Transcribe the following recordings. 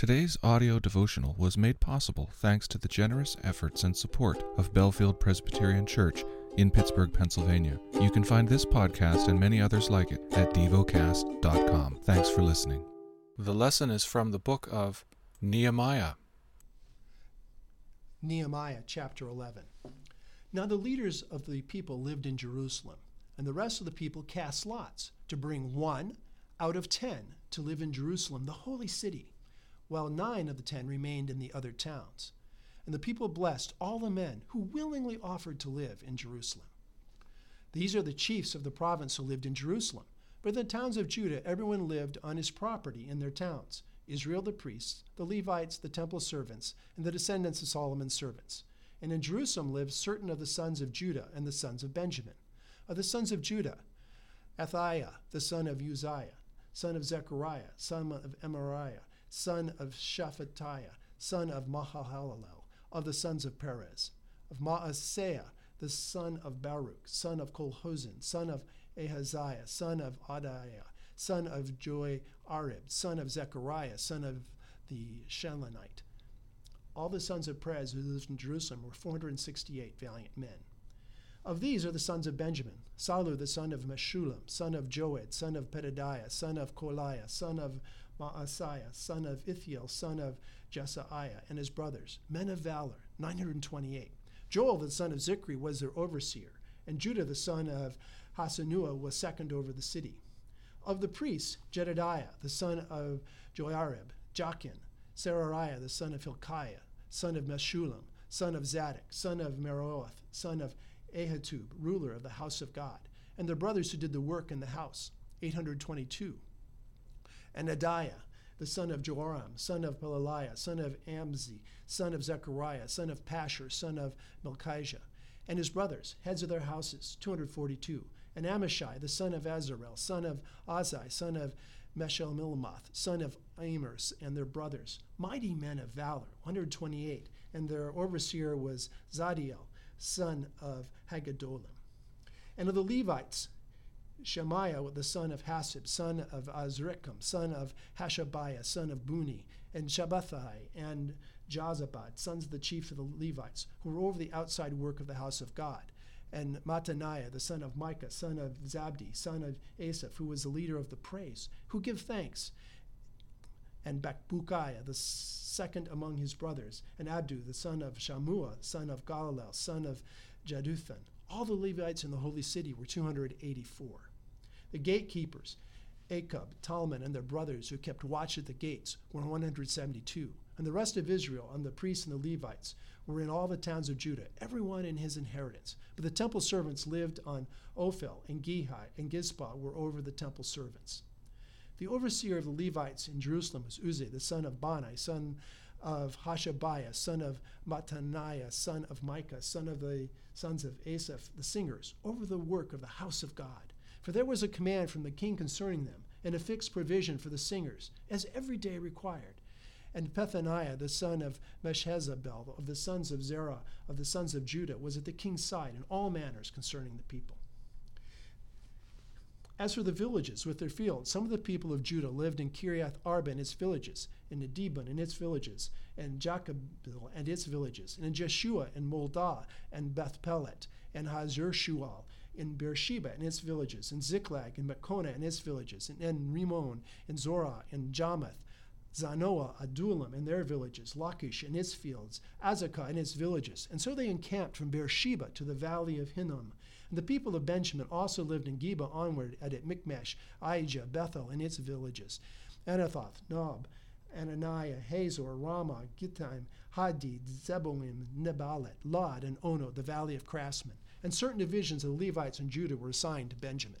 Today's audio devotional was made possible thanks to the generous efforts and support of Bellefield Presbyterian Church in Pittsburgh, Pennsylvania. You can find this podcast and many others like it at devocast.com. Thanks for listening. The lesson is from the book of Nehemiah. Nehemiah chapter 11. Now the leaders of the people lived in Jerusalem, and the rest of the people cast lots to bring one out of ten to live in Jerusalem, the holy city while nine of the ten remained in the other towns. And the people blessed all the men who willingly offered to live in Jerusalem. These are the chiefs of the province who lived in Jerusalem. But in the towns of Judah, everyone lived on his property in their towns Israel the priests, the Levites, the temple servants, and the descendants of Solomon's servants. And in Jerusalem lived certain of the sons of Judah and the sons of Benjamin. Of the sons of Judah, Athaiah, the son of Uzziah, son of Zechariah, son of Amariah, son of Shaphatiah, son of Mahalalel, of the sons of Perez, of Maaseiah, the son of Baruch, son of Colhozan, son of Ahaziah, son of Adaiah, son of Joiarib, son of Zechariah, son of the Shilonite. All the sons of Perez who lived in Jerusalem were 468 valiant men. Of these are the sons of Benjamin Sallu, the son of Meshullam, son of Joed, son of Pedadiah, son of Kolaiah, son of Maaseiah, son of Ithiel, son of Jeshaiah, and his brothers, men of valor, 928. Joel, the son of Zichri, was their overseer, and Judah, the son of Hassenuah, was second over the city. Of the priests, Jedediah, the son of Joiarib, Jachin, Seraiah, the son of Hilkiah, son of Meshullam, son of Zadok, son of Meraioth, son of Ahitub, ruler of the house of God, and their brothers who did the work in the house, 822 and Adaiah, the son of Joram, son of Pelaliah, son of Amzi, son of Zechariah, son of Pashhur, son of Malchijah, and his brothers, heads of their houses, 242, and Amashsai, the son of Azarel, son of Ahzai, son of Meshillemilmoth, son of Amers, and their brothers, mighty men of valor, 128, and their overseer was Zabdiel, son of Haggedolim. And of the Levites, Shemaiah, the son of Hasshub, son of Azrikam, son of Hashabiah, son of Bunni, and Shabbethai, and Jozabad, sons of the chief of the Levites, who were over the outside work of the house of God, and Mattaniah, the son of Micah, son of Zabdi, son of Asaph, who was the leader of the praise, who give thanks, and Bakbukiah, the second among his brothers, and Abda, the son of Shammua, son of Galalel, son of Jeduthun. All the Levites in the holy city were 284. The gatekeepers, Akkub, Talmon, and their brothers who kept watch at the gates were 172. And the rest of Israel, and the priests and the Levites, were in all the towns of Judah, every one in his inheritance. But the temple servants lived on Ophel and Gehi and Gishpa were over the temple servants. The overseer of the Levites in Jerusalem was Uzzi, the son of Bani, son of Hashabiah, son of Mattaniah, son of Micah, son of the sons of Asaph, the singers, over the work of the house of God. For there was a command from the king concerning them, and a fixed provision for the singers, as every day required. And Pethahiah, the son of Meshezabel, of the sons of Zerah, of the sons of Judah, was at the king's side in all manners concerning the people. As for the villages with their fields, some of the people of Judah lived in Kiriath Arba and its villages, in Dibon and its villages, and Jekabzeel and its villages, and in Jeshua and Moladah and Bethpelet and Hazar Shual in Beersheba and its villages, in Ziklag and Meconah and its villages, and in Rimmon and Zorah and Jarmuth, Zanoah, Adullam and their villages, Lachish and its fields, Azekah and its villages. And so they encamped from Beersheba to the valley of Hinnom. And the people of Benjamin also lived in Geba onward at Michmash, Aija, Bethel and its villages, Anathoth, Nob, Ananiah, Hazor, Ramah, Gittaim, Hadid, Zeboim, Neballat, Lod, and Ono, the valley of craftsmen. And certain divisions of the Levites and Judah were assigned to Benjamin.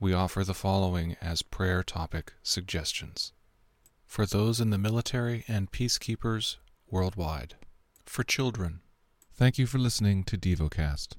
We offer the following as prayer topic suggestions. for those in the military and peacekeepers worldwide. For children. Thank you for listening to DevoCast.